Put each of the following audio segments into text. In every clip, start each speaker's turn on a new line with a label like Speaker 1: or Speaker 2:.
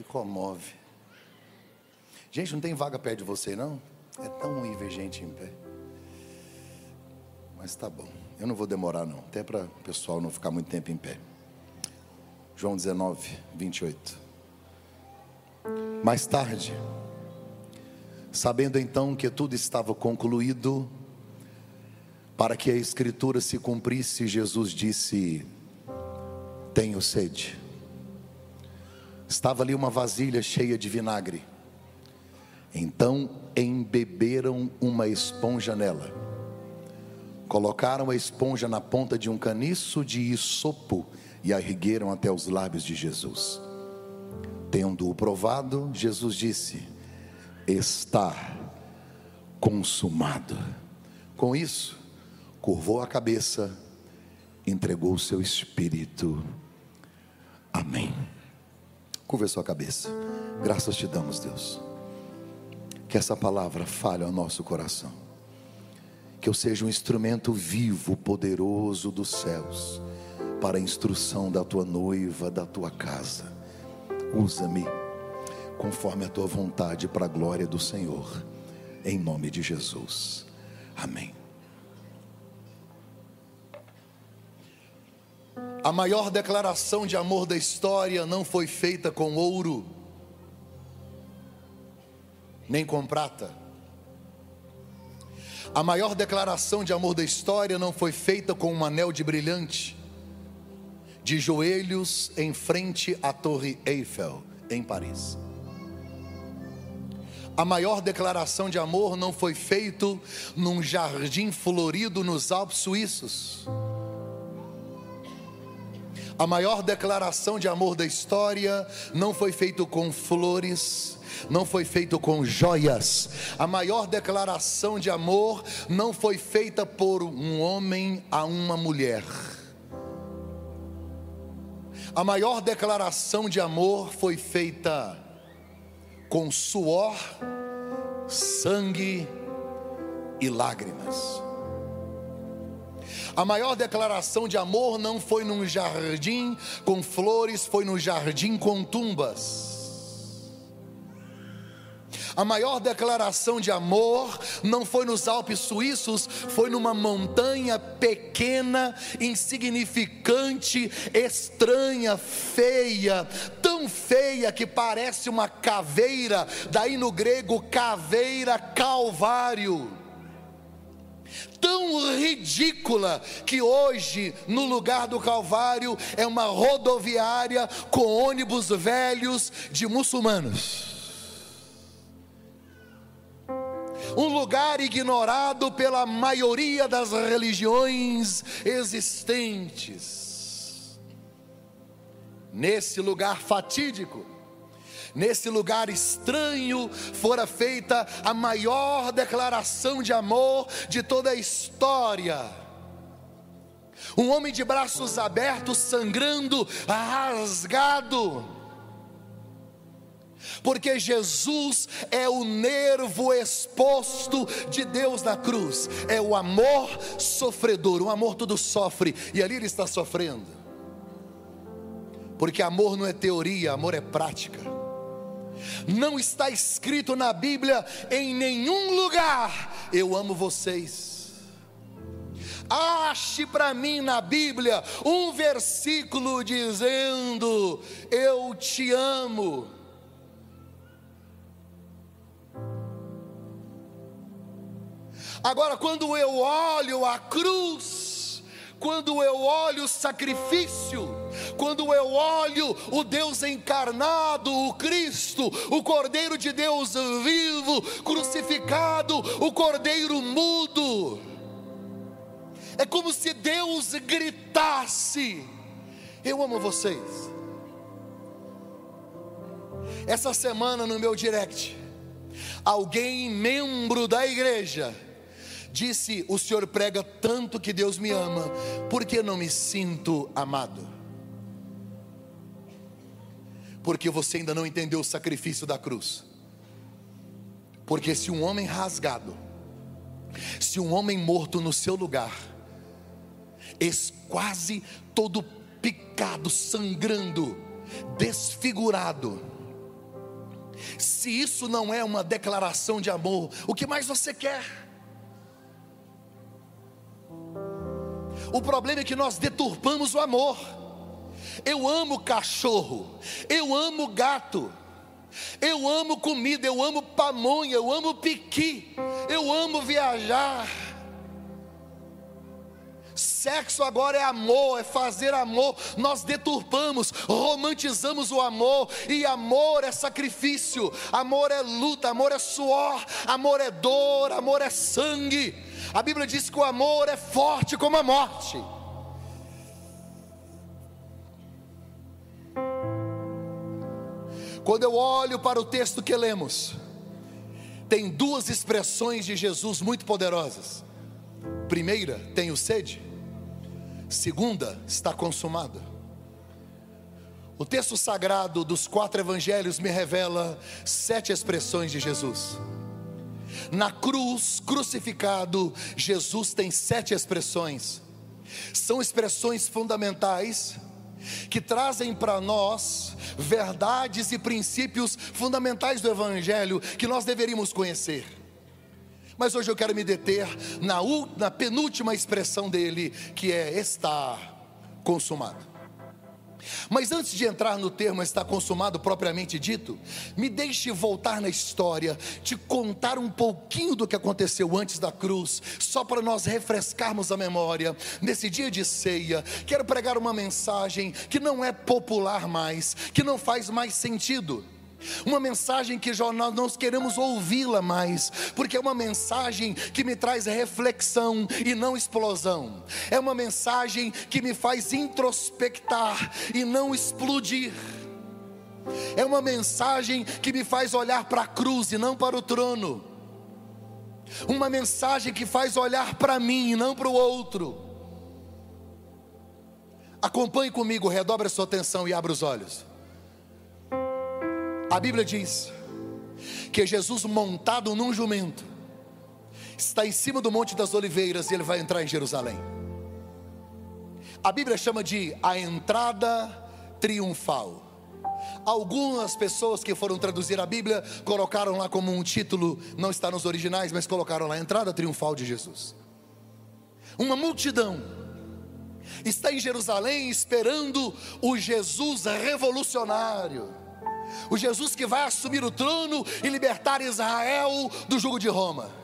Speaker 1: me comove. Gente, não tem vaga perto de você, não? É tão ruim ver gente em pé. Mas tá bom. Eu não vou demorar, não. Até para o pessoal não ficar muito tempo em pé. João 19, 28. Mais tarde, sabendo então que tudo estava concluído, para que a Escritura se cumprisse, Jesus disse: Tenho sede. Estava ali uma vasilha cheia de vinagre. Então embeberam uma esponja nela. Colocaram a esponja na ponta de um caniço de isopo e a ergueram até os lábios de Jesus. Tendo-o provado, Jesus disse: Está consumado. Com isso, curvou a cabeça, entregou o seu espírito. Amém. Curva sua cabeça. Graças te damos, Deus que essa palavra fale ao nosso coração. Que eu seja um instrumento vivo, poderoso dos céus, para a instrução da tua noiva, da tua casa. Usa-me conforme a tua vontade, para a glória do Senhor, em nome de Jesus. Amém. A maior declaração de amor da história não foi feita com ouro nem com prata. A maior declaração de amor da história não foi feita com um anel de brilhante, de joelhos em frente à Torre Eiffel, em Paris. A maior declaração de amor não foi feita num jardim florido nos Alpes suíços. A maior declaração de amor da história não foi feita com flores, não foi feito com joias. A maior declaração de amor não foi feita por um homem a uma mulher. A maior declaração de amor foi feita com suor, sangue e lágrimas. A maior declaração de amor não foi num jardim com flores, foi no jardim com tumbas. A maior declaração de amor não foi nos Alpes suíços, foi numa montanha pequena, insignificante, estranha, feia, tão feia que parece uma caveira, daí no grego caveira calvário tão ridícula que hoje, no lugar do Calvário, é uma rodoviária com ônibus velhos de muçulmanos. um lugar ignorado pela maioria das religiões existentes. Nesse lugar fatídico, nesse lugar estranho, fora feita a maior declaração de amor de toda a história. Um homem de braços abertos, sangrando, rasgado, porque Jesus é o nervo exposto de Deus na cruz, é o amor sofredor, o amor tudo sofre, e ali ele está sofrendo, porque amor não é teoria, amor é prática. Não está escrito na Bíblia em nenhum lugar, eu amo vocês. Ache para mim na Bíblia um versículo dizendo: Eu te amo. Agora, quando eu olho a cruz, quando eu olho o sacrifício, quando eu olho o Deus encarnado, o Cristo, o Cordeiro de Deus vivo, crucificado, o Cordeiro mudo, é como se Deus gritasse: Eu amo vocês. Essa semana no meu direct, alguém, membro da igreja, disse: O Senhor prega tanto que Deus me ama, por que não me sinto amado? Porque você ainda não entendeu o sacrifício da cruz. Porque se um homem rasgado, se um homem morto no seu lugar, quase todo picado, sangrando, desfigurado, Se isso não é uma declaração de amor, o que mais você quer? O problema é que nós deturpamos o amor. Eu amo cachorro, eu amo gato, eu amo comida, eu amo pamonha, eu amo piqui, eu amo viajar. Sexo agora é amor, é fazer amor. Nós deturpamos, romantizamos o amor, e amor é sacrifício, amor é luta, amor é suor, amor é dor, amor é sangue. A Bíblia diz que o amor é forte como a morte. Quando eu olho para o texto que lemos, tem duas expressões de Jesus muito poderosas. Primeira, tenho sede. Segunda, está consumada. O texto sagrado dos quatro evangelhos me revela sete expressões de Jesus. Na cruz, crucificado, Jesus tem sete expressões. São expressões fundamentais que trazem para nós verdades e princípios fundamentais do Evangelho que nós deveríamos conhecer. Mas hoje eu quero me deter na, na penúltima expressão dele, que é estar consumado. Mas antes de entrar no termo está consumado propriamente dito, me deixe voltar na história, te contar um pouquinho do que aconteceu antes da cruz, só para nós refrescarmos a memória. Nesse dia de ceia, quero pregar uma mensagem que não é popular mais, que não faz mais sentido. Uma mensagem que já nós não queremos ouvi-la mais, porque é uma mensagem que me traz reflexão e não explosão. É uma mensagem que me faz introspectar e não explodir. É uma mensagem que me faz olhar para a cruz e não para o trono. Uma mensagem que faz olhar para mim e não para o outro. Acompanhe comigo, redobre a sua atenção e abra os olhos. A Bíblia diz que Jesus, montado num jumento, está em cima do Monte das Oliveiras e ele vai entrar em Jerusalém. A Bíblia chama de a entrada triunfal. Algumas pessoas que foram traduzir a Bíblia colocaram lá como um título, não está nos originais, mas colocaram lá a entrada triunfal de Jesus. Uma multidão está em Jerusalém esperando o Jesus revolucionário o Jesus que vai assumir o trono e libertar Israel do jugo de Roma.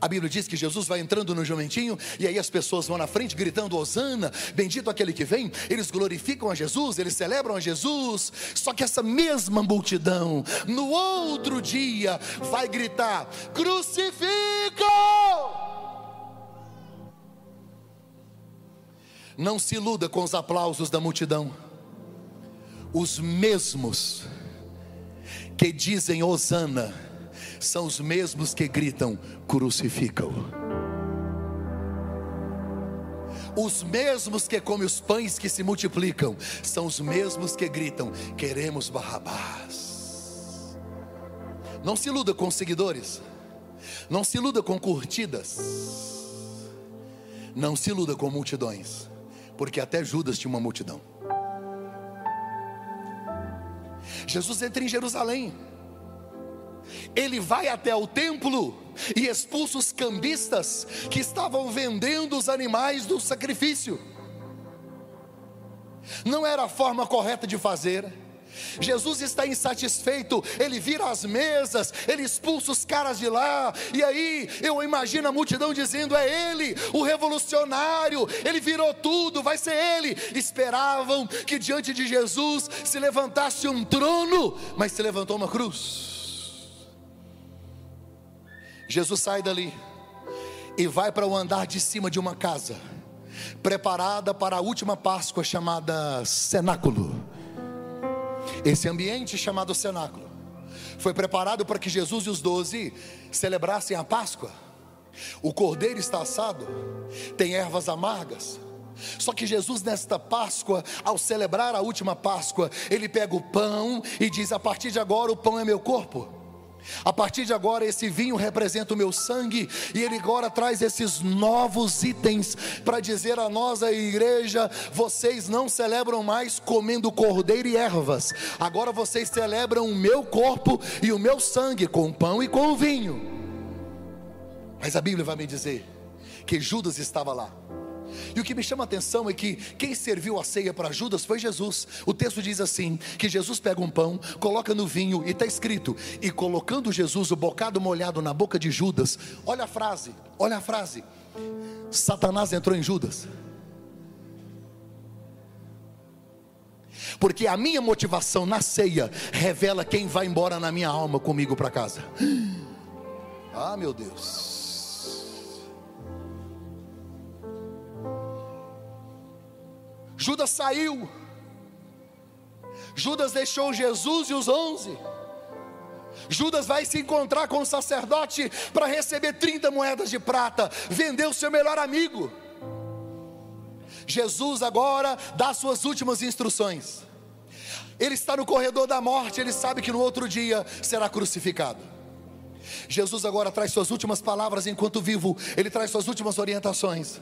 Speaker 1: A Bíblia diz que Jesus vai entrando no jumentinho e aí as pessoas vão na frente gritando: Hosana, bendito aquele que vem. Eles glorificam a Jesus, eles celebram a Jesus. Só que essa mesma multidão, no outro dia, vai gritar: Crucificam! Não se iluda com os aplausos da multidão os mesmos que dizem Hosana são os mesmos que gritam crucificam. Os mesmos que comem os pães que se multiplicam são os mesmos que gritam queremos Barrabás. Não se iluda com seguidores. Não se iluda com curtidas. Não se iluda com multidões, porque até Judas tinha uma multidão. Jesus entra em Jerusalém. Ele vai até o templo e expulsa os cambistas que estavam vendendo os animais do sacrifício. Não era a forma correta de fazer Jesus está insatisfeito, ele vira as mesas, ele expulsa os caras de lá, e aí eu imagino a multidão dizendo: é ele, o revolucionário, ele virou tudo, vai ser ele. Esperavam que diante de Jesus se levantasse um trono, mas se levantou uma cruz. Jesus sai dali e vai para o andar de cima de uma casa, preparada para a última Páscoa chamada cenáculo. Esse ambiente chamado cenáculo foi preparado para que Jesus e os doze celebrassem a Páscoa. O cordeiro está assado, tem ervas amargas. Só que Jesus, nesta Páscoa, ao celebrar a última Páscoa, ele pega o pão e diz: A partir de agora, o pão é meu corpo. A partir de agora, esse vinho representa o meu sangue, e ele agora traz esses novos itens para dizer a nós, a igreja: vocês não celebram mais comendo cordeiro e ervas, agora vocês celebram o meu corpo e o meu sangue, com pão e com vinho. Mas a Bíblia vai me dizer que Judas estava lá. E o que me chama a atenção é que quem serviu a ceia para Judas foi Jesus. O texto diz assim: que Jesus pega um pão, coloca no vinho, e está escrito: e colocando Jesus o bocado molhado na boca de Judas, olha a frase, olha a frase. Satanás entrou em Judas. Porque a minha motivação na ceia revela quem vai embora na minha alma comigo para casa. Ah, meu Deus. Judas saiu. Judas deixou Jesus e os onze. Judas vai se encontrar com o sacerdote para receber 30 moedas de prata, vendeu seu melhor amigo. Jesus agora dá suas últimas instruções. Ele está no corredor da morte, ele sabe que no outro dia será crucificado. Jesus agora traz suas últimas palavras enquanto vivo, ele traz suas últimas orientações.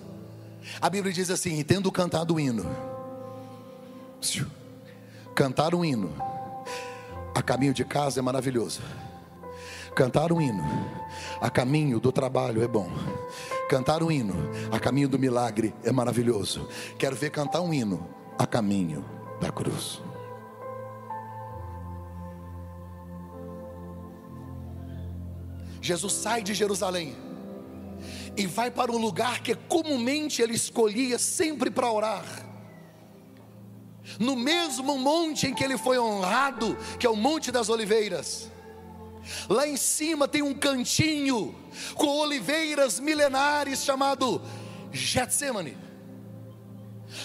Speaker 1: A Bíblia diz assim: tendo cantado o hino, cantar um hino a caminho de casa é maravilhoso. Cantar um hino a caminho do trabalho é bom. Cantar um hino a caminho do milagre é maravilhoso. Quero ver cantar um hino a caminho da cruz. Jesus sai de Jerusalém e vai para um lugar que comumente ele escolhia sempre para orar. No mesmo monte em que ele foi honrado, que é o Monte das Oliveiras. Lá em cima tem um cantinho com oliveiras milenares chamado Getsemane.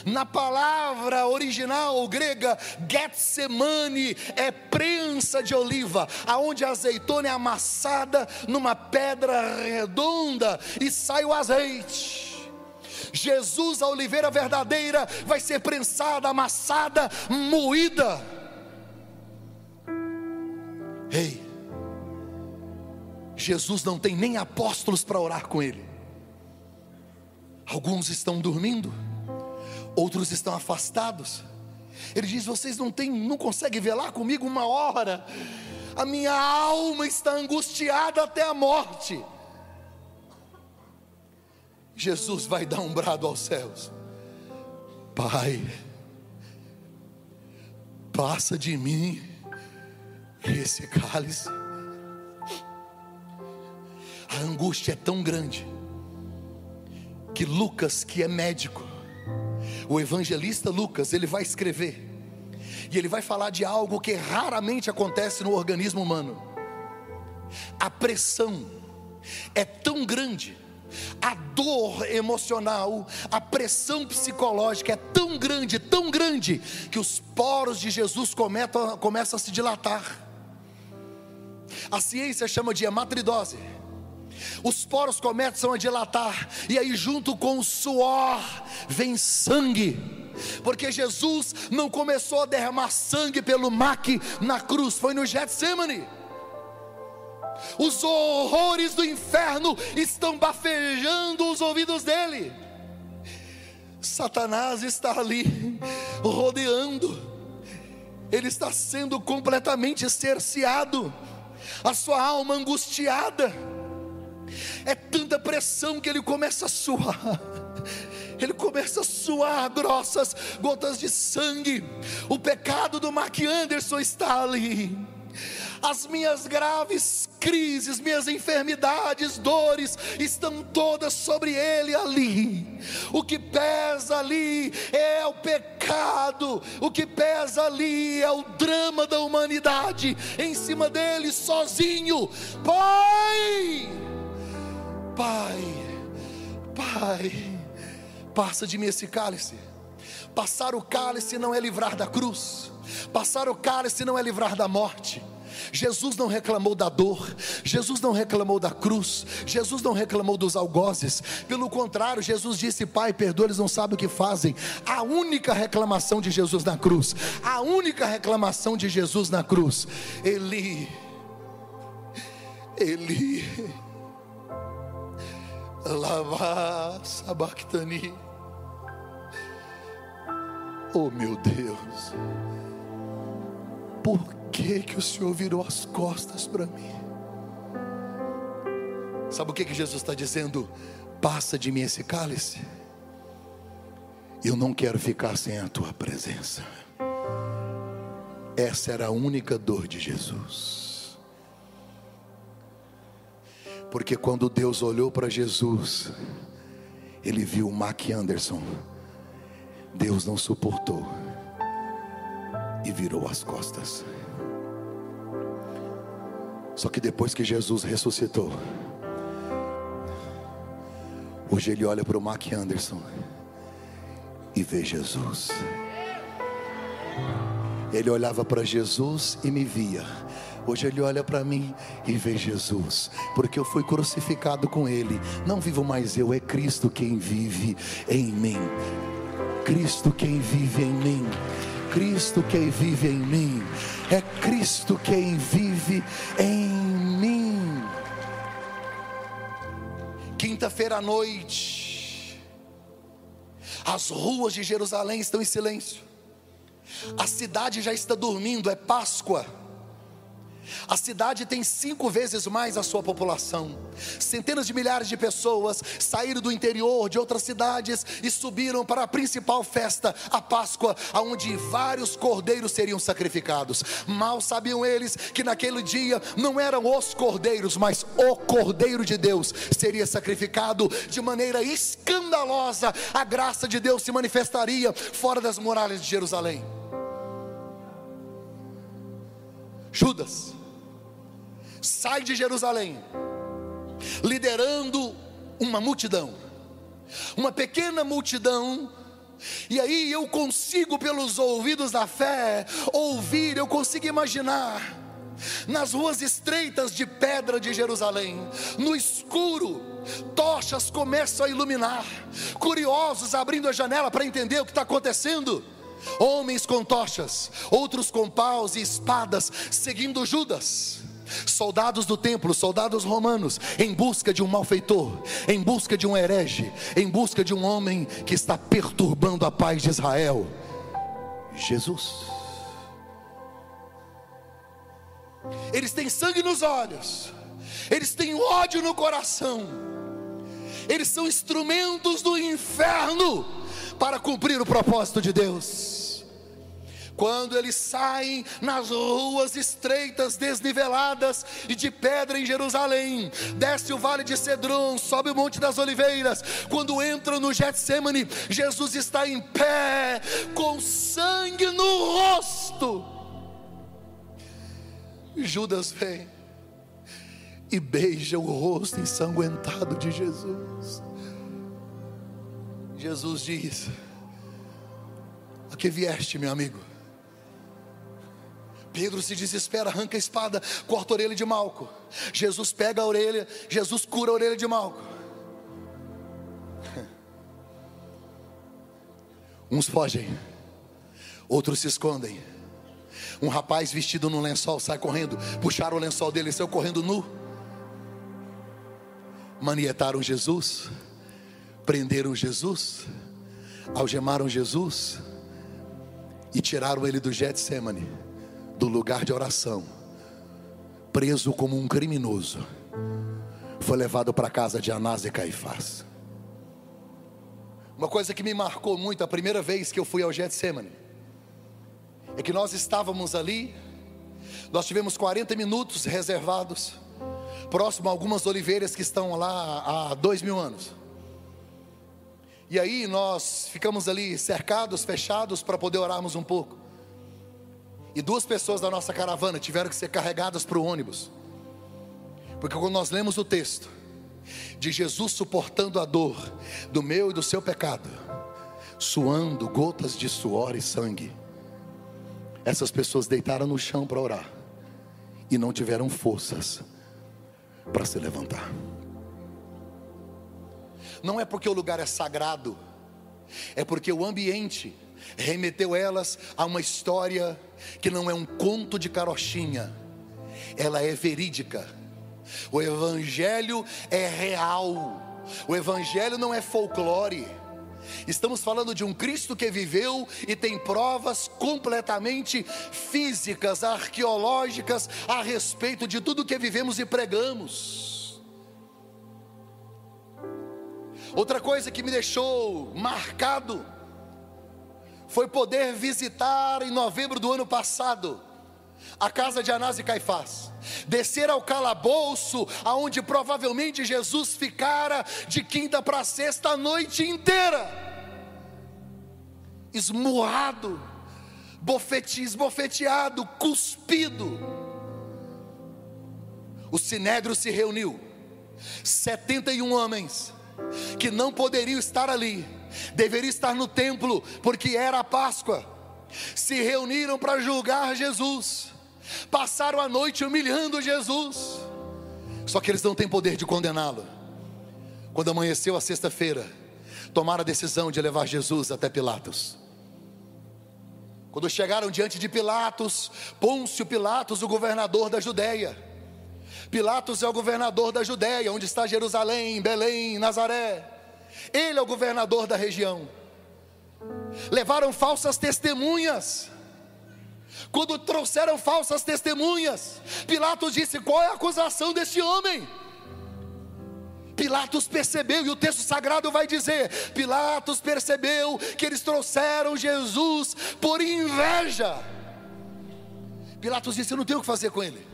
Speaker 1: Na palavra original grega, Getsemane é prensa de oliva, aonde a azeitona é amassada numa pedra redonda e sai o azeite. Jesus, a oliveira verdadeira, vai ser prensada, amassada, moída. Ei, Jesus não tem nem apóstolos para orar com ele. Alguns estão dormindo outros estão afastados. Ele diz: Vocês não têm, não conseguem velar comigo uma hora. A minha alma está angustiada até a morte. Jesus vai dar um brado aos céus. Pai, passa de mim esse cálice. A angústia é tão grande que Lucas, que é médico, o evangelista Lucas, ele vai escrever, e ele vai falar de algo que raramente acontece no organismo humano. A pressão é tão grande, a dor emocional, a pressão psicológica é tão grande, tão grande, que os poros de Jesus começam, começam a se dilatar. A ciência chama de hematridose os poros começam a dilatar, e aí, junto com o suor, vem sangue. Porque Jesus não começou a derramar sangue pelo maque na cruz, foi no Getsemane. Os horrores do inferno estão bafejando os ouvidos dele. Satanás está ali, rodeando, ele está sendo completamente cerceado, a sua alma angustiada é tanta pressão que ele começa a suar. Ele começa a suar grossas gotas de sangue. O pecado do Mark Anderson está ali as minhas graves crises, minhas enfermidades, dores, estão todas sobre ele ali. O que pesa ali é o pecado, o que pesa ali é o drama da humanidade em cima dele sozinho. Pai! Pai, Pai, passa de mim esse cálice. Passar o cálice não é livrar da cruz, passar o cálice não é livrar da morte. Jesus não reclamou da dor, Jesus não reclamou da cruz, Jesus não reclamou dos algozes, pelo contrário, Jesus disse: Pai, perdoa, eles não sabem o que fazem. A única reclamação de Jesus na cruz, a única reclamação de Jesus na cruz, Eli, Eli, lava sabactani. Oh meu Deus, por que que o Senhor virou as costas para mim? Sabe o que que Jesus está dizendo? Passa de mim esse cálice. Eu não quero ficar sem a tua presença. Essa era a única dor de Jesus. Porque quando Deus olhou para Jesus, ele viu o Mac Anderson. Deus não suportou e virou as costas. Só que depois que Jesus ressuscitou, hoje ele olha para o Mac Anderson e vê Jesus. Ele olhava para Jesus e me via. Hoje ele olha para mim e vê Jesus, porque eu fui crucificado com ele. Não vivo mais eu, é Cristo quem vive em mim. Cristo quem vive em mim. Cristo quem vive em mim. É Cristo quem vive em mim. Quinta-feira à noite, as ruas de Jerusalém estão em silêncio. A cidade já está dormindo, é Páscoa. A cidade tem cinco vezes mais a sua população. Centenas de milhares de pessoas saíram do interior de outras cidades e subiram para a principal festa, a Páscoa, onde vários cordeiros seriam sacrificados. Mal sabiam eles que naquele dia não eram os cordeiros, mas o Cordeiro de Deus seria sacrificado de maneira escandalosa. A graça de Deus se manifestaria fora das muralhas de Jerusalém. Judas sai de Jerusalém, liderando uma multidão, uma pequena multidão. E aí eu consigo, pelos ouvidos da fé, ouvir, eu consigo imaginar, nas ruas estreitas de pedra de Jerusalém, no escuro, tochas começam a iluminar, curiosos abrindo a janela para entender o que está acontecendo. Homens com tochas, outros com paus e espadas, seguindo Judas soldados do templo, soldados romanos, em busca de um malfeitor, em busca de um herege, em busca de um homem que está perturbando a paz de Israel. Jesus. Eles têm sangue nos olhos, eles têm ódio no coração, eles são instrumentos do inferno para cumprir o propósito de Deus quando eles saem nas ruas estreitas, desniveladas e de pedra em Jerusalém, desce o vale de Cedron, sobe o monte das oliveiras, quando entram no Getsemane, Jesus está em pé, com sangue no rosto. Judas vem e beija o rosto ensanguentado de Jesus. Jesus diz: A que vieste, meu amigo? Pedro se desespera, arranca a espada, corta a orelha de Malco. Jesus pega a orelha, Jesus cura a orelha de Malco. Uns fogem, outros se escondem. Um rapaz vestido num lençol sai correndo, puxaram o lençol dele e saiu correndo nu. Manietaram Jesus, prenderam Jesus, algemaram Jesus e tiraram ele do Getsemane do lugar de oração, preso como um criminoso, foi levado para a casa de Anás e Caifás. Uma coisa que me marcou muito a primeira vez que eu fui ao Getsemane é que nós estávamos ali, nós tivemos 40 minutos reservados, próximo a algumas oliveiras que estão lá há dois mil anos. E aí nós ficamos ali cercados, fechados, para poder orarmos um pouco. E duas pessoas da nossa caravana tiveram que ser carregadas para o ônibus. Porque quando nós lemos o texto de Jesus suportando a dor do meu e do seu pecado, suando gotas de suor e sangue, essas pessoas deitaram no chão para orar e não tiveram forças para se levantar. Não é porque o lugar é sagrado, é porque o ambiente remeteu elas a uma história que não é um conto de carochinha, ela é verídica. O Evangelho é real. O Evangelho não é folclore. Estamos falando de um Cristo que viveu e tem provas completamente físicas, arqueológicas a respeito de tudo que vivemos e pregamos. Outra coisa que me deixou marcado foi poder visitar em novembro do ano passado a casa de Anás e Caifás, descer ao calabouço, aonde provavelmente Jesus ficara de quinta para sexta a noite inteira, esmurrado, bofete, esbofeteado, cuspido. O sinédrio se reuniu, 71 homens que não poderiam estar ali, deveriam estar no templo, porque era a Páscoa, se reuniram para julgar Jesus passaram a noite humilhando Jesus, só que eles não têm poder de condená-lo. Quando amanheceu a sexta-feira, tomaram a decisão de levar Jesus até Pilatos. Quando chegaram diante de Pilatos, Pôncio Pilatos, o governador da Judéia. Pilatos é o governador da Judéia, onde está Jerusalém, Belém, Nazaré. Ele é o governador da região. Levaram falsas testemunhas quando trouxeram falsas testemunhas, Pilatos disse: Qual é a acusação deste homem? Pilatos percebeu, e o texto sagrado vai dizer: Pilatos percebeu que eles trouxeram Jesus por inveja. Pilatos disse: Eu não tenho o que fazer com ele.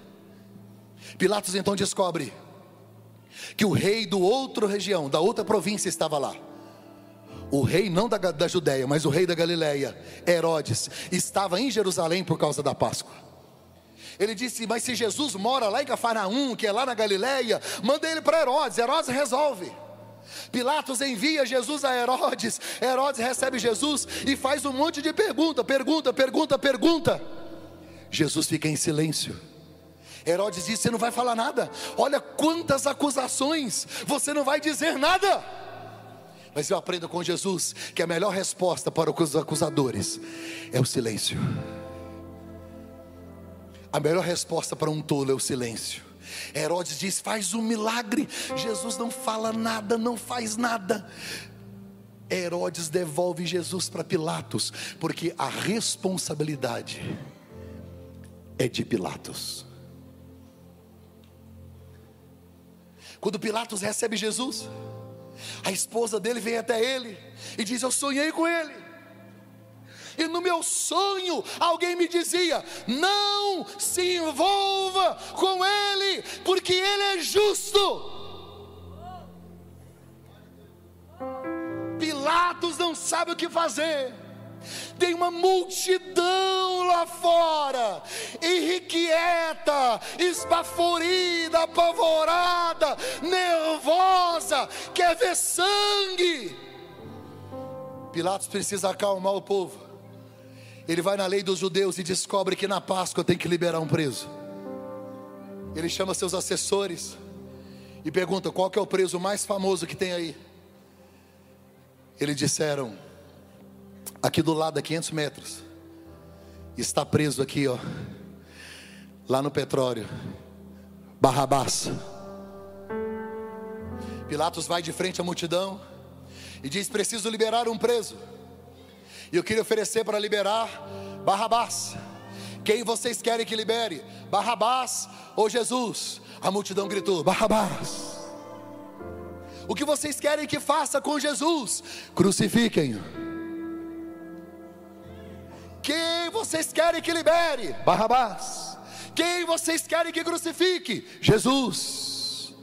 Speaker 1: Pilatos então descobre que o rei do outro região, da outra província, estava lá o rei não da, da Judéia, mas o rei da Galileia, Herodes, estava em Jerusalém por causa da Páscoa. Ele disse: Mas se Jesus mora lá em Cafarnaum, que é lá na Galileia, manda ele para Herodes. Herodes resolve. Pilatos envia Jesus a Herodes. Herodes recebe Jesus e faz um monte de pergunta, pergunta, pergunta, pergunta. Jesus fica em silêncio. Herodes diz: Você não vai falar nada. Olha quantas acusações, você não vai dizer nada. Mas eu aprendo com Jesus que a melhor resposta para os acusadores é o silêncio. A melhor resposta para um tolo é o silêncio. Herodes diz: faz um milagre. Jesus não fala nada, não faz nada. Herodes devolve Jesus para Pilatos, porque a responsabilidade é de Pilatos. Quando Pilatos recebe Jesus, a esposa dele vem até ele e diz: Eu sonhei com ele. E no meu sonho, alguém me dizia: Não se envolva com ele, porque ele é justo. Pilatos não sabe o que fazer. Tem uma multidão lá fora, irrequieta, esbaforida, apavorada, nervosa, quer ver sangue. Pilatos precisa acalmar o povo. Ele vai na lei dos judeus e descobre que na Páscoa tem que liberar um preso. Ele chama seus assessores e pergunta qual é o preso mais famoso que tem aí. Eles disseram aqui do lado, a 500 metros, está preso aqui, ó, lá no petróleo, Barrabás. Pilatos vai de frente à multidão e diz: Preciso liberar um preso. E eu queria oferecer para liberar Barrabás. Quem vocês querem que libere? Barrabás ou Jesus? A multidão gritou: Barrabás. O que vocês querem que faça com Jesus? Crucifiquem-o. Quem vocês querem que libere? Barrabás. Quem vocês querem que crucifique? Jesus.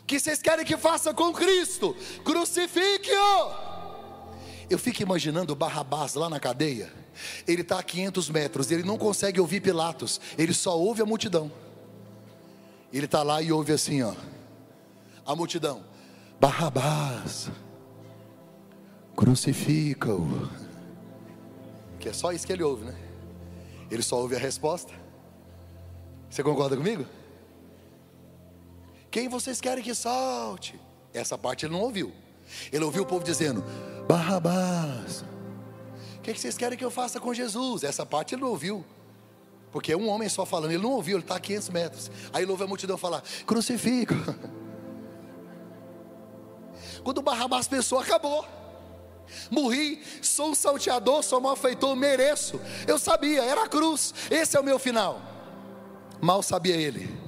Speaker 1: O que vocês querem que faça com Cristo? Crucifique-o. Eu fico imaginando Barrabás lá na cadeia. Ele está a 500 metros, ele não consegue ouvir Pilatos, ele só ouve a multidão. Ele está lá e ouve assim, ó, a multidão: Barrabás, crucifica-o. Que é só isso que ele ouve, né? Ele só ouve a resposta. Você concorda comigo? Quem vocês querem que solte? Essa parte ele não ouviu. Ele ouviu o povo dizendo: Barrabás. O que vocês querem que eu faça com Jesus? Essa parte ele não ouviu. Porque é um homem só falando, ele não ouviu, ele está a 500 metros. Aí ele ouve a multidão falar: crucifico. Quando Barrabás pensou, acabou. Morri, sou um salteador, sou malfeitor, mereço. Eu sabia, era a cruz, esse é o meu final. Mal sabia ele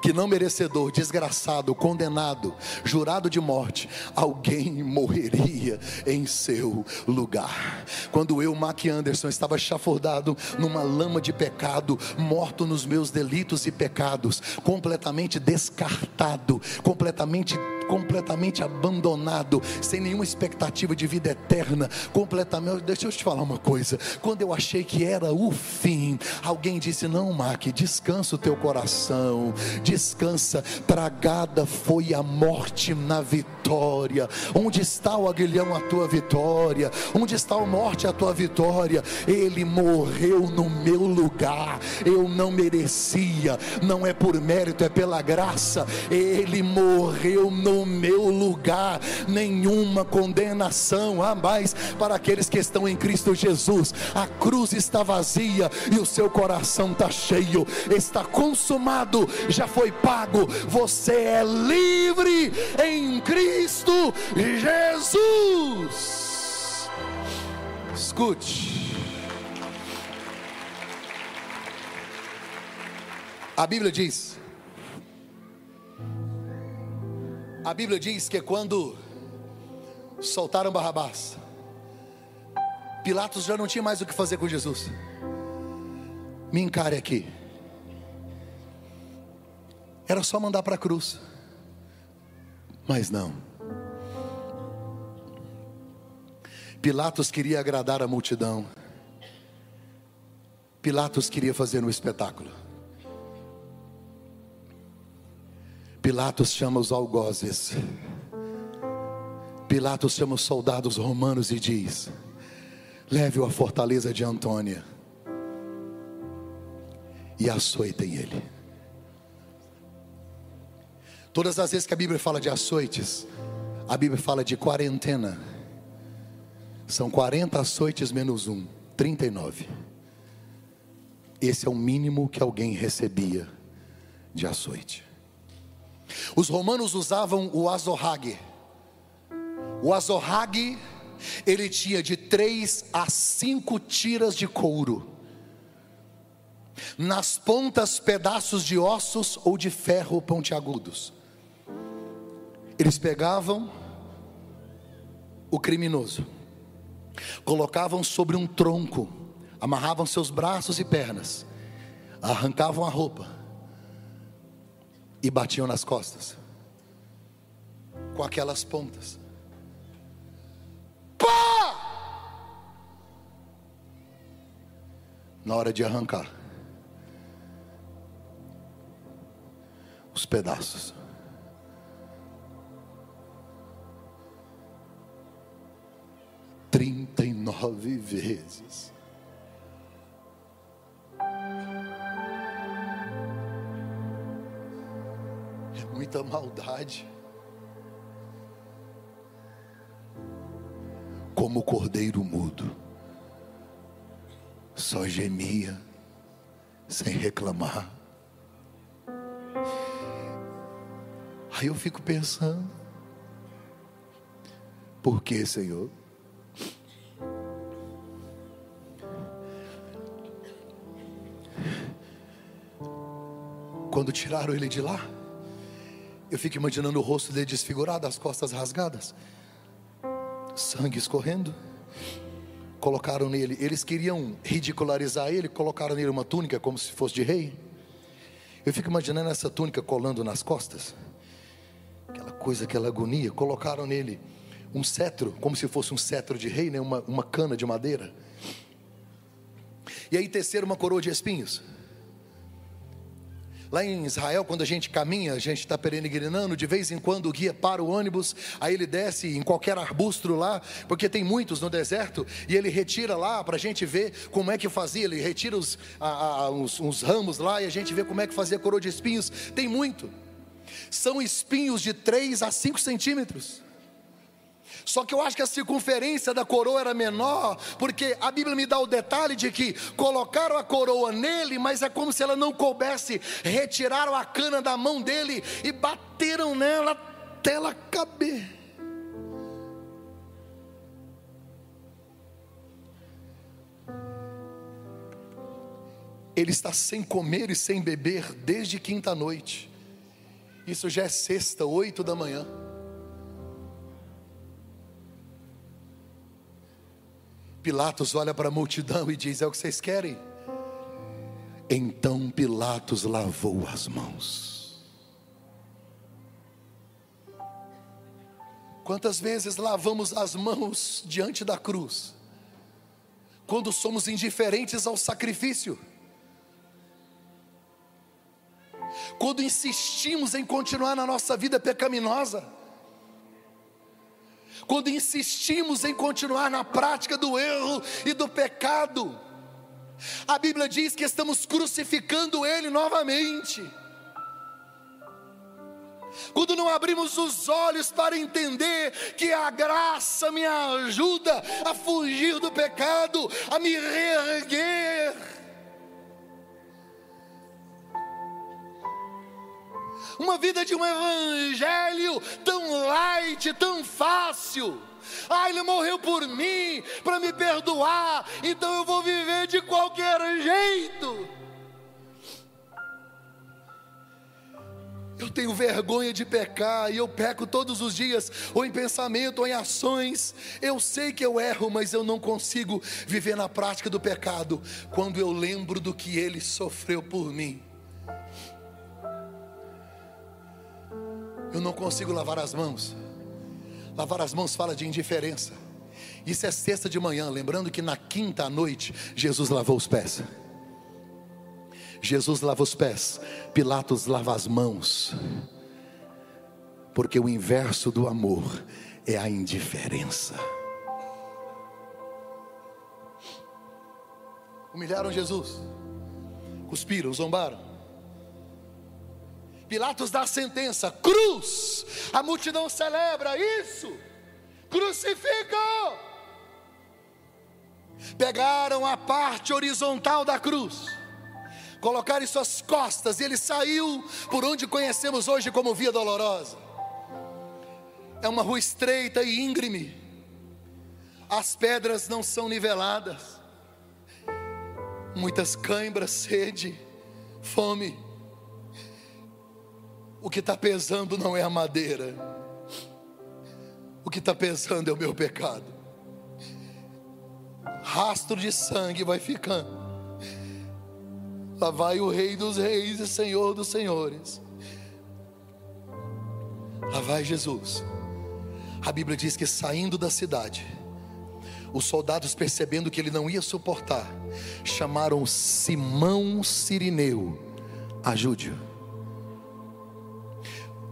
Speaker 1: que não merecedor, desgraçado, condenado, jurado de morte, alguém morreria em seu lugar. Quando eu, Mac Anderson, estava chafurdado numa lama de pecado, morto nos meus delitos e pecados, completamente descartado, completamente completamente abandonado, sem nenhuma expectativa de vida eterna, completamente. Deixa eu te falar uma coisa. Quando eu achei que era o fim, alguém disse: Não, Mac, descansa o teu coração, descansa. Tragada foi a morte na vitória. Onde está o aguilhão, a tua vitória? Onde está a morte, a tua vitória? Ele morreu no meu lugar. Eu não merecia, não é por mérito, é pela graça. Ele morreu no meu lugar, nenhuma condenação há mais para aqueles que estão em Cristo Jesus. A cruz está vazia e o seu coração está cheio, está consumado, já foi pago. Você é livre em Cristo Jesus. Escute. A Bíblia diz A Bíblia diz que quando soltaram Barrabás, Pilatos já não tinha mais o que fazer com Jesus. Me encare aqui. Era só mandar para a cruz. Mas não. Pilatos queria agradar a multidão. Pilatos queria fazer um espetáculo. Pilatos chama os algozes. Pilatos chama os soldados romanos e diz: leve-o à fortaleza de Antônia e açoitem ele. Todas as vezes que a Bíblia fala de açoites, a Bíblia fala de quarentena. São 40 açoites menos um, 39. Esse é o mínimo que alguém recebia de açoite. Os romanos usavam o azorrague. O azorrague, ele tinha de três a cinco tiras de couro. Nas pontas, pedaços de ossos ou de ferro pontiagudos. Eles pegavam o criminoso, colocavam sobre um tronco, amarravam seus braços e pernas, arrancavam a roupa e batiam nas costas com aquelas pontas. Pá! Na hora de arrancar os pedaços. Trinta e nove vezes. Muita maldade. Como o cordeiro mudo, só gemia, sem reclamar. Aí eu fico pensando, por que, Senhor? Quando tiraram ele de lá, eu fico imaginando o rosto dele desfigurado, as costas rasgadas, sangue escorrendo. Colocaram nele, eles queriam ridicularizar ele, colocaram nele uma túnica como se fosse de rei. Eu fico imaginando essa túnica colando nas costas, aquela coisa, aquela agonia. Colocaram nele um cetro, como se fosse um cetro de rei, né? uma, uma cana de madeira. E aí teceram uma coroa de espinhos. Lá em Israel, quando a gente caminha, a gente está peregrinando, de vez em quando o guia para o ônibus, aí ele desce em qualquer arbusto lá, porque tem muitos no deserto, e ele retira lá para a gente ver como é que fazia. Ele retira os, a, a, ramos lá e a gente vê como é que fazia coroa de espinhos. Tem muito. São espinhos de 3 a 5 centímetros. Só que eu acho que a circunferência da coroa era menor, porque a Bíblia me dá o detalhe de que colocaram a coroa nele, mas é como se ela não coubesse, retiraram a cana da mão dele e bateram nela até ela caber. Ele está sem comer e sem beber desde quinta noite. Isso já é sexta, oito da manhã. Pilatos olha para a multidão e diz: É o que vocês querem? Então Pilatos lavou as mãos. Quantas vezes lavamos as mãos diante da cruz? Quando somos indiferentes ao sacrifício. Quando insistimos em continuar na nossa vida pecaminosa quando insistimos em continuar na prática do erro e do pecado. A Bíblia diz que estamos crucificando Ele novamente. Quando não abrimos os olhos para entender que a graça me ajuda a fugir do pecado, a me reerguer. Uma vida de um evangelho tão light, tão fácil. Ah, ele morreu por mim, para me perdoar, então eu vou viver de qualquer jeito. Eu tenho vergonha de pecar e eu peco todos os dias, ou em pensamento, ou em ações. Eu sei que eu erro, mas eu não consigo viver na prática do pecado quando eu lembro do que ele sofreu por mim. Eu não consigo lavar as mãos. Lavar as mãos fala de indiferença. Isso é sexta de manhã, lembrando que na quinta à noite Jesus lavou os pés. Jesus lava os pés, Pilatos lava as mãos. Porque o inverso do amor é a indiferença. Humilharam Jesus, cuspiram, zombaram. Pilatos dá a sentença: cruz. A multidão celebra isso. Crucificam. Pegaram a parte horizontal da cruz, colocaram em suas costas e ele saiu por onde conhecemos hoje como Via Dolorosa. É uma rua estreita e íngreme. As pedras não são niveladas. Muitas cãibras, sede, fome o que está pesando não é a madeira, o que está pesando é o meu pecado. Rastro de sangue vai ficando. Lá vai o Rei dos Reis e Senhor dos Senhores. Lá vai Jesus. A Bíblia diz que saindo da cidade, os soldados percebendo que ele não ia suportar, chamaram Simão Sirineu, ajude-o.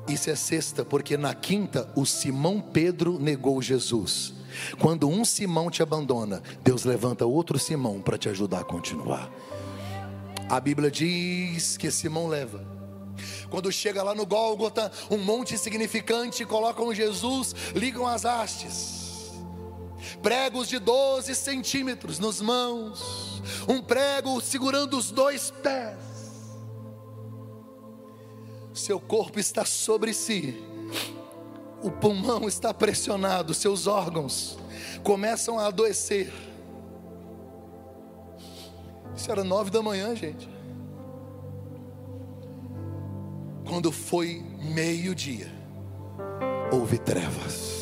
Speaker 1: Isso é sexta, porque na quinta o Simão Pedro negou Jesus. Quando um Simão te abandona, Deus levanta outro Simão para te ajudar a continuar. A Bíblia diz que Simão leva. Quando chega lá no Gólgota, um monte insignificante, colocam Jesus, ligam as hastes. Pregos de 12 centímetros nos mãos, um prego segurando os dois pés seu corpo está sobre si, o pulmão está pressionado, seus órgãos começam a adoecer. Isso era nove da manhã, gente. Quando foi meio-dia, houve trevas.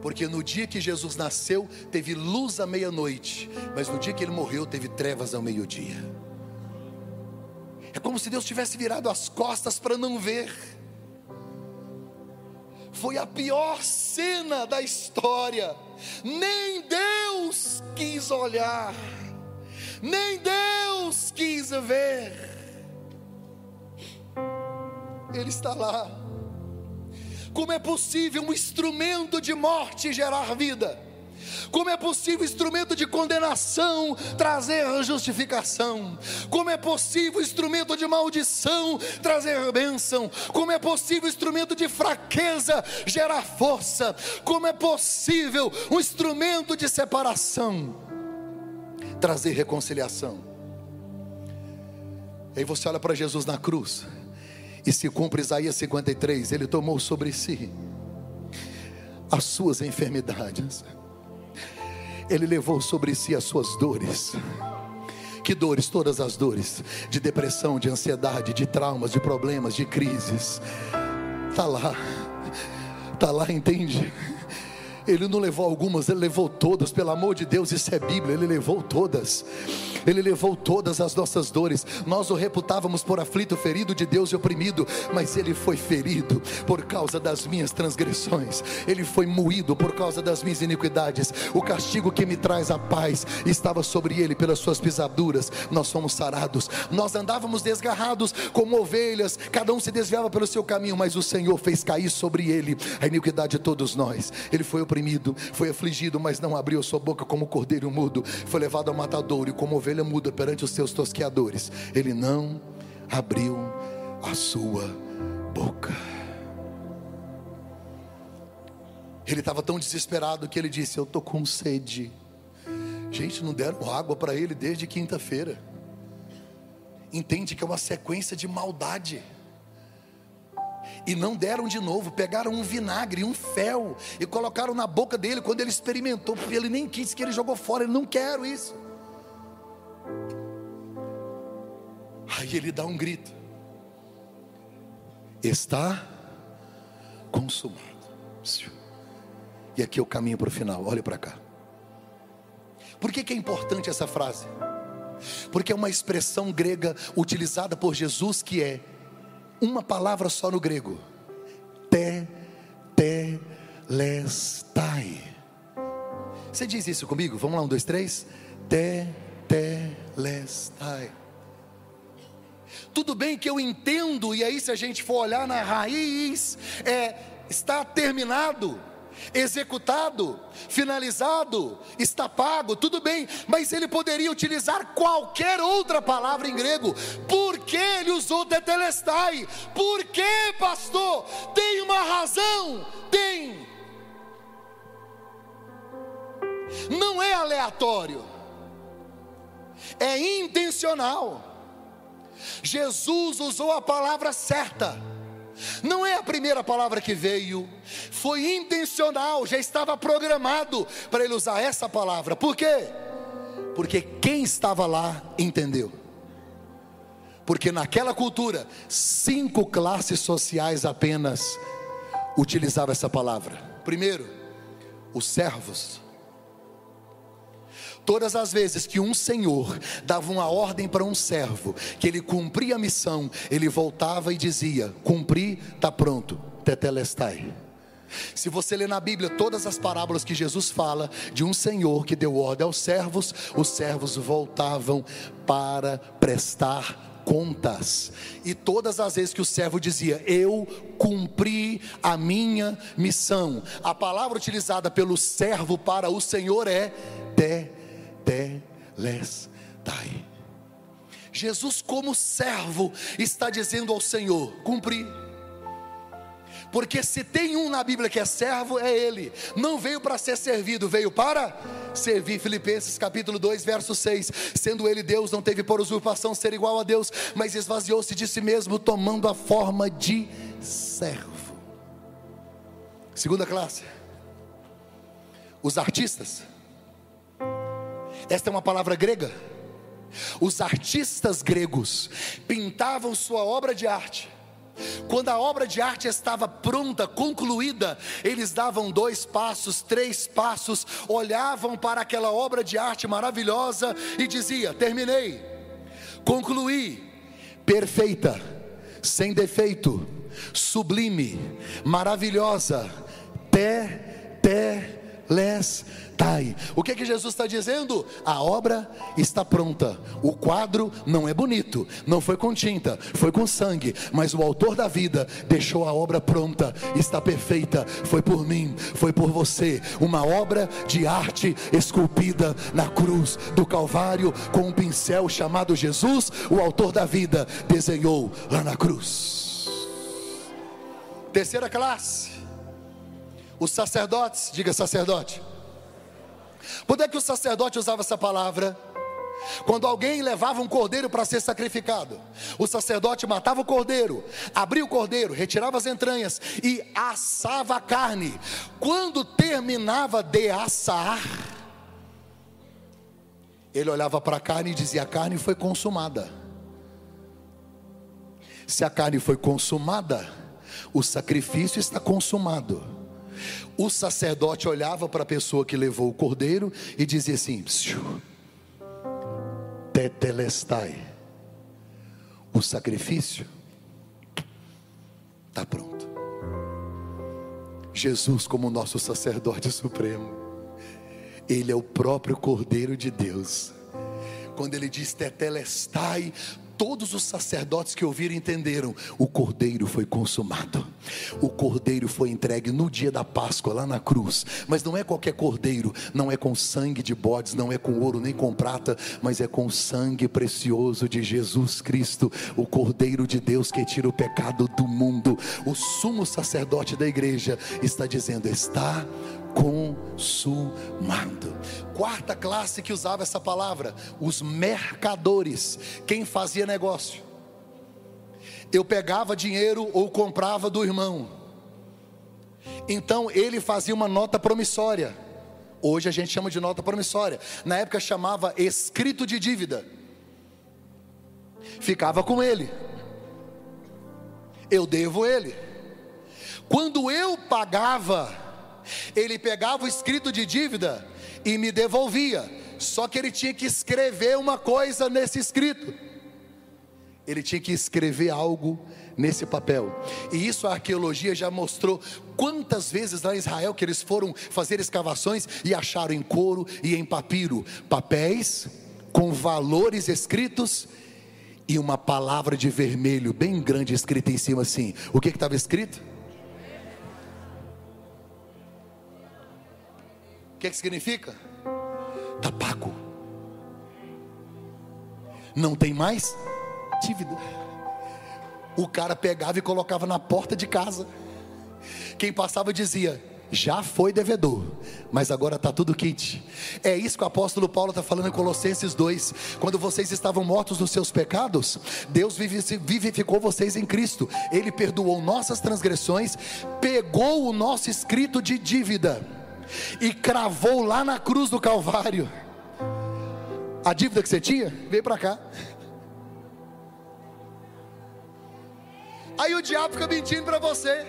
Speaker 1: Porque no dia que Jesus nasceu, teve luz à meia-noite, mas no dia que ele morreu, teve trevas ao meio-dia. É como se Deus tivesse virado as costas para não ver. Foi a pior cena da história. Nem Deus quis olhar, nem Deus quis ver. Ele está lá. Como é possível um instrumento de morte gerar vida? Como é possível instrumento de condenação trazer justificação? Como é possível instrumento de maldição trazer bênção? Como é possível instrumento de fraqueza gerar força? Como é possível um instrumento de separação trazer reconciliação? Aí você olha para Jesus na cruz e se cumpre Isaías 53, ele tomou sobre si as suas enfermidades ele levou sobre si as suas dores. Que dores? Todas as dores de depressão, de ansiedade, de traumas, de problemas, de crises. Está lá, está lá, entende? Ele não levou algumas, ele levou todas, pelo amor de Deus, isso é Bíblia, ele levou todas. Ele levou todas as nossas dores. Nós o reputávamos por aflito, ferido de Deus e oprimido, mas ele foi ferido por causa das minhas transgressões. Ele foi moído por causa das minhas iniquidades. O castigo que me traz a paz estava sobre ele pelas suas pisaduras. Nós fomos sarados. Nós andávamos desgarrados como ovelhas, cada um se desviava pelo seu caminho, mas o Senhor fez cair sobre ele a iniquidade de todos nós. Ele foi oprimido, foi afligido, mas não abriu sua boca como cordeiro mudo. Foi levado ao matadouro e como ovelha muda perante os seus tosqueadores. Ele não abriu a sua boca. Ele estava tão desesperado que ele disse: Eu estou com sede. Gente, não deram água para ele desde quinta-feira. Entende que é uma sequência de maldade. E não deram de novo, pegaram um vinagre, um fel, e colocaram na boca dele. Quando ele experimentou, ele nem quis que ele jogou fora, ele não quer isso. Aí ele dá um grito: Está consumado. E aqui eu caminho para o final, olha para cá. Por que, que é importante essa frase? Porque é uma expressão grega utilizada por Jesus que é uma palavra só no grego: te, te, lestai. Você diz isso comigo? Vamos lá, um, dois, três. Te, telestai. Tudo bem que eu entendo, e aí se a gente for olhar na raiz, é, está terminado, executado, finalizado, está pago, tudo bem, mas ele poderia utilizar qualquer outra palavra em grego, por que ele usou tetelestai? Por que, pastor? Tem uma razão? Tem. Não é aleatório é intencional. Jesus usou a palavra certa. Não é a primeira palavra que veio, foi intencional, já estava programado para ele usar essa palavra. Por quê? Porque quem estava lá entendeu. Porque naquela cultura, cinco classes sociais apenas utilizavam essa palavra. Primeiro, os servos. Todas as vezes que um senhor dava uma ordem para um servo, que ele cumpria a missão, ele voltava e dizia: Cumpri, está pronto, tetelestai. Se você ler na Bíblia todas as parábolas que Jesus fala de um senhor que deu ordem aos servos, os servos voltavam para prestar contas. E todas as vezes que o servo dizia, eu cumpri a minha missão, a palavra utilizada pelo servo para o Senhor é te telestai. Jesus, como servo, está dizendo ao Senhor: cumpri. Porque se tem um na Bíblia que é servo, é ele. Não veio para ser servido, veio para servir. Filipenses capítulo 2, verso 6. Sendo ele Deus, não teve por usurpação ser igual a Deus, mas esvaziou-se de si mesmo, tomando a forma de servo. Segunda classe. Os artistas esta é uma palavra grega. Os artistas gregos pintavam sua obra de arte. Quando a obra de arte estava pronta, concluída, eles davam dois passos, três passos, olhavam para aquela obra de arte maravilhosa e dizia: "Terminei. Concluí. Perfeita, sem defeito, sublime, maravilhosa. Te, te Tai. O que é que Jesus está dizendo? A obra está pronta. O quadro não é bonito, não foi com tinta, foi com sangue, mas o autor da vida deixou a obra pronta, está perfeita. Foi por mim, foi por você. Uma obra de arte esculpida na cruz do Calvário com um pincel chamado Jesus, o autor da vida desenhou lá na cruz. Terceira classe. Os sacerdotes, diga sacerdote por é que o sacerdote usava essa palavra? Quando alguém levava um cordeiro para ser sacrificado, o sacerdote matava o cordeiro, abria o cordeiro, retirava as entranhas e assava a carne. Quando terminava de assar, ele olhava para a carne e dizia: A carne foi consumada. Se a carne foi consumada, o sacrifício está consumado. O sacerdote olhava para a pessoa que levou o cordeiro e dizia assim: Tetelestai, o sacrifício está pronto. Jesus, como nosso sacerdote supremo, Ele é o próprio Cordeiro de Deus. Quando Ele diz Tetelestai, todos os sacerdotes que ouviram entenderam: o cordeiro foi consumado, o cordeiro foi entregue no dia da Páscoa, lá na cruz. Mas não é qualquer cordeiro, não é com sangue de bodes, não é com ouro nem com prata, mas é com o sangue precioso de Jesus Cristo, o cordeiro de Deus que tira o pecado do mundo. O sumo sacerdote da igreja está dizendo: está consumado. Quarta classe que usava essa palavra, os mercadores, quem fazia negócio. Eu pegava dinheiro ou comprava do irmão. Então ele fazia uma nota promissória. Hoje a gente chama de nota promissória. Na época chamava escrito de dívida. Ficava com ele. Eu devo ele. Quando eu pagava, ele pegava o escrito de dívida e me devolvia. Só que ele tinha que escrever uma coisa nesse escrito. Ele tinha que escrever algo nesse papel. E isso a arqueologia já mostrou quantas vezes lá em Israel que eles foram fazer escavações e acharam em couro e em papiro papéis com valores escritos e uma palavra de vermelho bem grande escrita em cima assim. O que estava escrito? Que, que significa? Está pago. Não tem mais dívida. O cara pegava e colocava na porta de casa. Quem passava dizia: já foi devedor, mas agora está tudo quente. É isso que o apóstolo Paulo está falando em Colossenses 2. Quando vocês estavam mortos nos seus pecados, Deus vivificou vocês em Cristo. Ele perdoou nossas transgressões, pegou o nosso escrito de dívida e cravou lá na cruz do Calvário. A dívida que você tinha, veio para cá. Aí o diabo fica mentindo para você.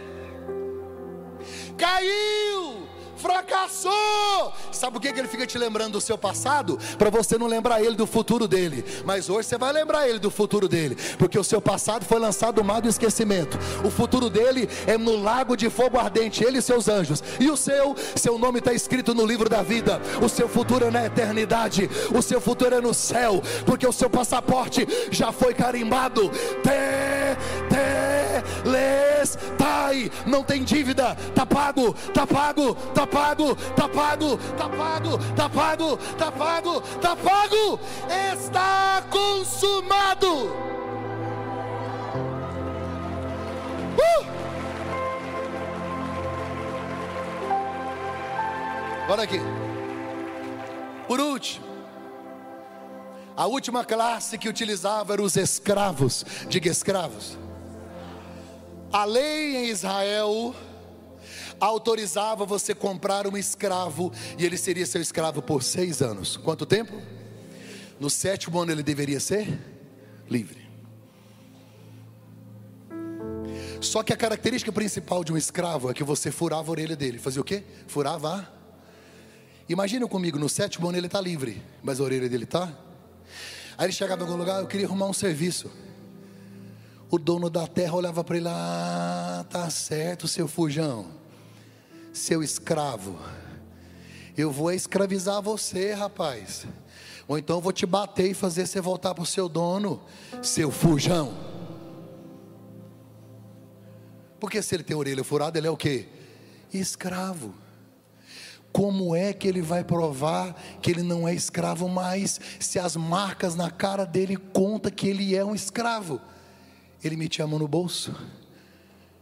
Speaker 1: Caiu! Fracassou. Sabe por que ele fica te lembrando do seu passado? Para você não lembrar ele do futuro dele. Mas hoje você vai lembrar ele do futuro dele, porque o seu passado foi lançado no mar do esquecimento. O futuro dele é no lago de fogo ardente, ele e seus anjos. E o seu, seu nome está escrito no livro da vida. O seu futuro é na eternidade. O seu futuro é no céu, porque o seu passaporte já foi carimbado. Les, tai. Não tem dívida. Tá pago, tá pago, tá pago, tá pago, tá pago, tá pago, tá pago, tá pago, está consumado. Uh! Bora aqui. Por último, a última classe que utilizava eram os escravos. Diga escravos. A lei em Israel autorizava você comprar um escravo e ele seria seu escravo por seis anos. Quanto tempo? No sétimo ano ele deveria ser livre. Só que a característica principal de um escravo é que você furava a orelha dele. Fazia o quê? Furava a. Imagina comigo, no sétimo ano ele está livre, mas a orelha dele está. Aí ele chegava em algum lugar, eu queria arrumar um serviço. O dono da terra olhava para ele, ah, tá certo, seu fujão seu escravo. Eu vou escravizar você, rapaz. Ou então eu vou te bater e fazer você voltar para o seu dono, seu fujão. Porque se ele tem orelha furada, ele é o que? Escravo. Como é que ele vai provar que ele não é escravo mais, se as marcas na cara dele conta que ele é um escravo? Ele metia a mão no bolso,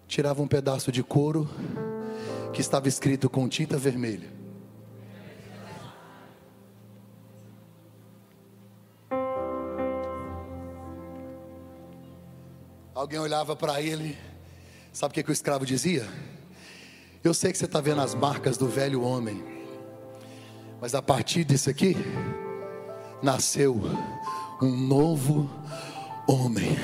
Speaker 1: tirava um pedaço de couro que estava escrito com tinta vermelha. Alguém olhava para ele, sabe o que, que o escravo dizia? Eu sei que você está vendo as marcas do velho homem, mas a partir disso aqui, nasceu um novo homem.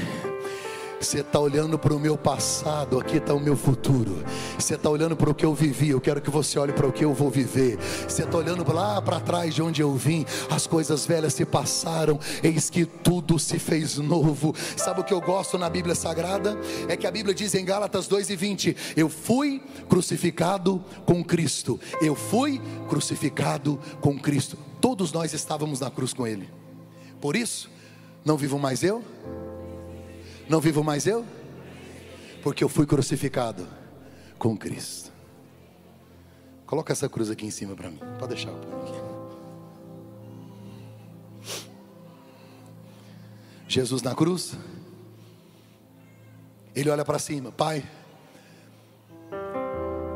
Speaker 1: Você está olhando para o meu passado, aqui está o meu futuro. Você está olhando para o que eu vivi, eu quero que você olhe para o que eu vou viver. Você está olhando lá para trás de onde eu vim, as coisas velhas se passaram, eis que tudo se fez novo. Sabe o que eu gosto na Bíblia Sagrada? É que a Bíblia diz em Gálatas 2,20: Eu fui crucificado com Cristo, eu fui crucificado com Cristo. Todos nós estávamos na cruz com Ele, por isso, não vivo mais eu não vivo mais eu? Porque eu fui crucificado com Cristo. Coloca essa cruz aqui em cima para mim. Pode deixar. Jesus na cruz. Ele olha para cima, Pai,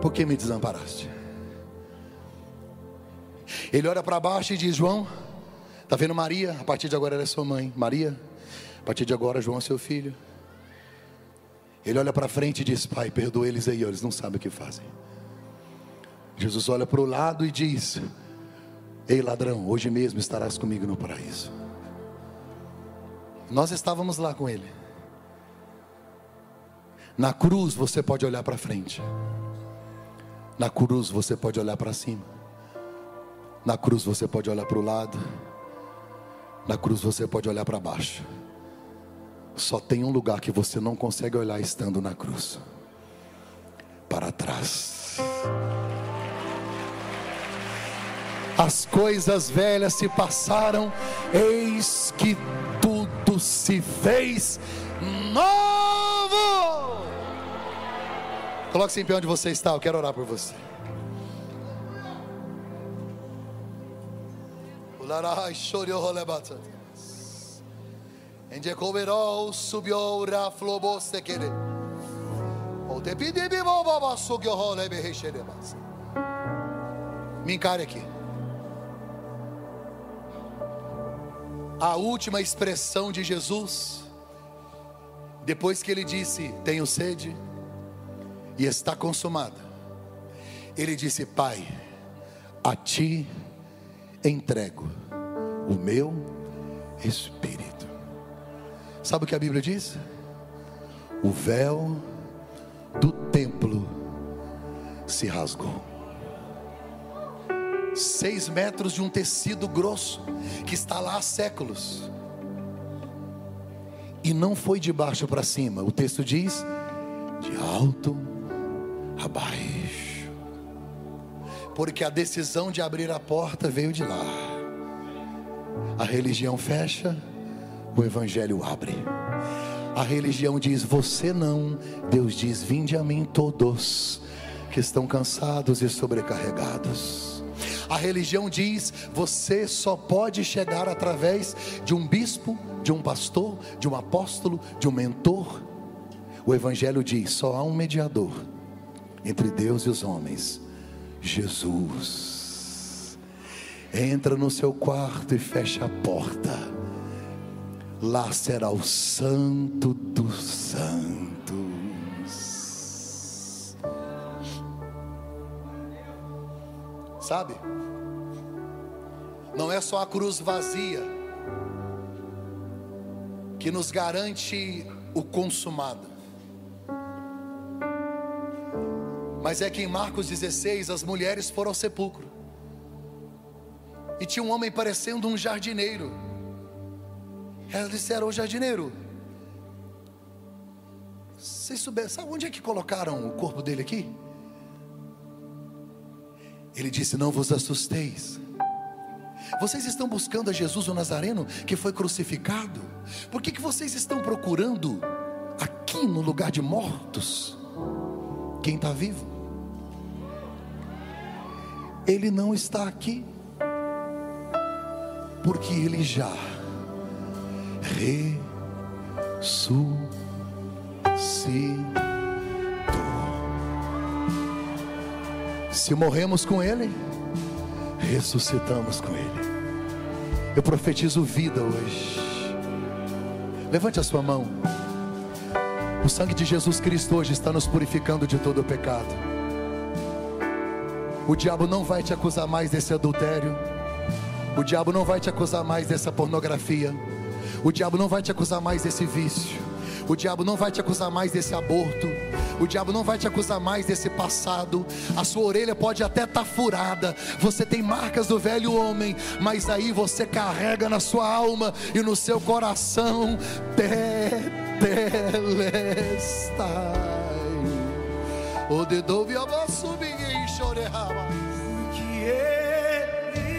Speaker 1: por que me desamparaste? Ele olha para baixo e diz: João, está vendo Maria? A partir de agora ela é sua mãe. Maria, a partir de agora, João é seu filho. Ele olha para frente e diz: Pai, perdoa eles aí, eles não sabem o que fazem. Jesus olha para o lado e diz: Ei ladrão, hoje mesmo estarás comigo no paraíso. Nós estávamos lá com ele. Na cruz você pode olhar para frente. Na cruz você pode olhar para cima. Na cruz você pode olhar para o lado. Na cruz você pode olhar para baixo. Só tem um lugar que você não consegue olhar estando na cruz para trás. As coisas velhas se passaram, eis que tudo se fez novo. Coloque-se em pé onde você está, eu quero orar por você. Ularai chorou Ende coverò subió ra flobo sekere. O te pedi bi baba sugyo hole be heshere bas. Me encare aqui. A última expressão de Jesus, depois que ele disse: Tenho sede, e está consumada. Ele disse: Pai, a ti entrego o meu espírito. Sabe o que a Bíblia diz? O véu do templo se rasgou. Seis metros de um tecido grosso que está lá há séculos. E não foi de baixo para cima. O texto diz: de alto a baixo. Porque a decisão de abrir a porta veio de lá. A religião fecha o Evangelho abre. A religião diz: Você não. Deus diz: Vinde a mim todos que estão cansados e sobrecarregados. A religião diz: Você só pode chegar através de um bispo, de um pastor, de um apóstolo, de um mentor. O Evangelho diz: Só há um mediador entre Deus e os homens: Jesus. Entra no seu quarto e fecha a porta lá será o Santo dos Santos. Sabe? Não é só a cruz vazia que nos garante o consumado. Mas é que em Marcos 16 as mulheres foram ao sepulcro. E tinha um homem parecendo um jardineiro elas disseram, ô jardineiro, vocês souberam, sabe onde é que colocaram o corpo dele aqui? Ele disse: Não vos assusteis. Vocês estão buscando a Jesus o Nazareno que foi crucificado? Por que, que vocês estão procurando aqui no lugar de mortos quem está vivo? Ele não está aqui, porque ele já ressuscitou. Se morremos com Ele, ressuscitamos com Ele. Eu profetizo vida hoje. Levante a sua mão. O sangue de Jesus Cristo hoje está nos purificando de todo o pecado. O diabo não vai te acusar mais desse adultério. O diabo não vai te acusar mais dessa pornografia. O diabo não vai te acusar mais desse vício. O diabo não vai te acusar mais desse aborto. O diabo não vai te acusar mais desse passado. A sua orelha pode até estar tá furada. Você tem marcas do velho homem, mas aí você carrega na sua alma e no seu coração tetelestai. O dedouve a subir e choreava.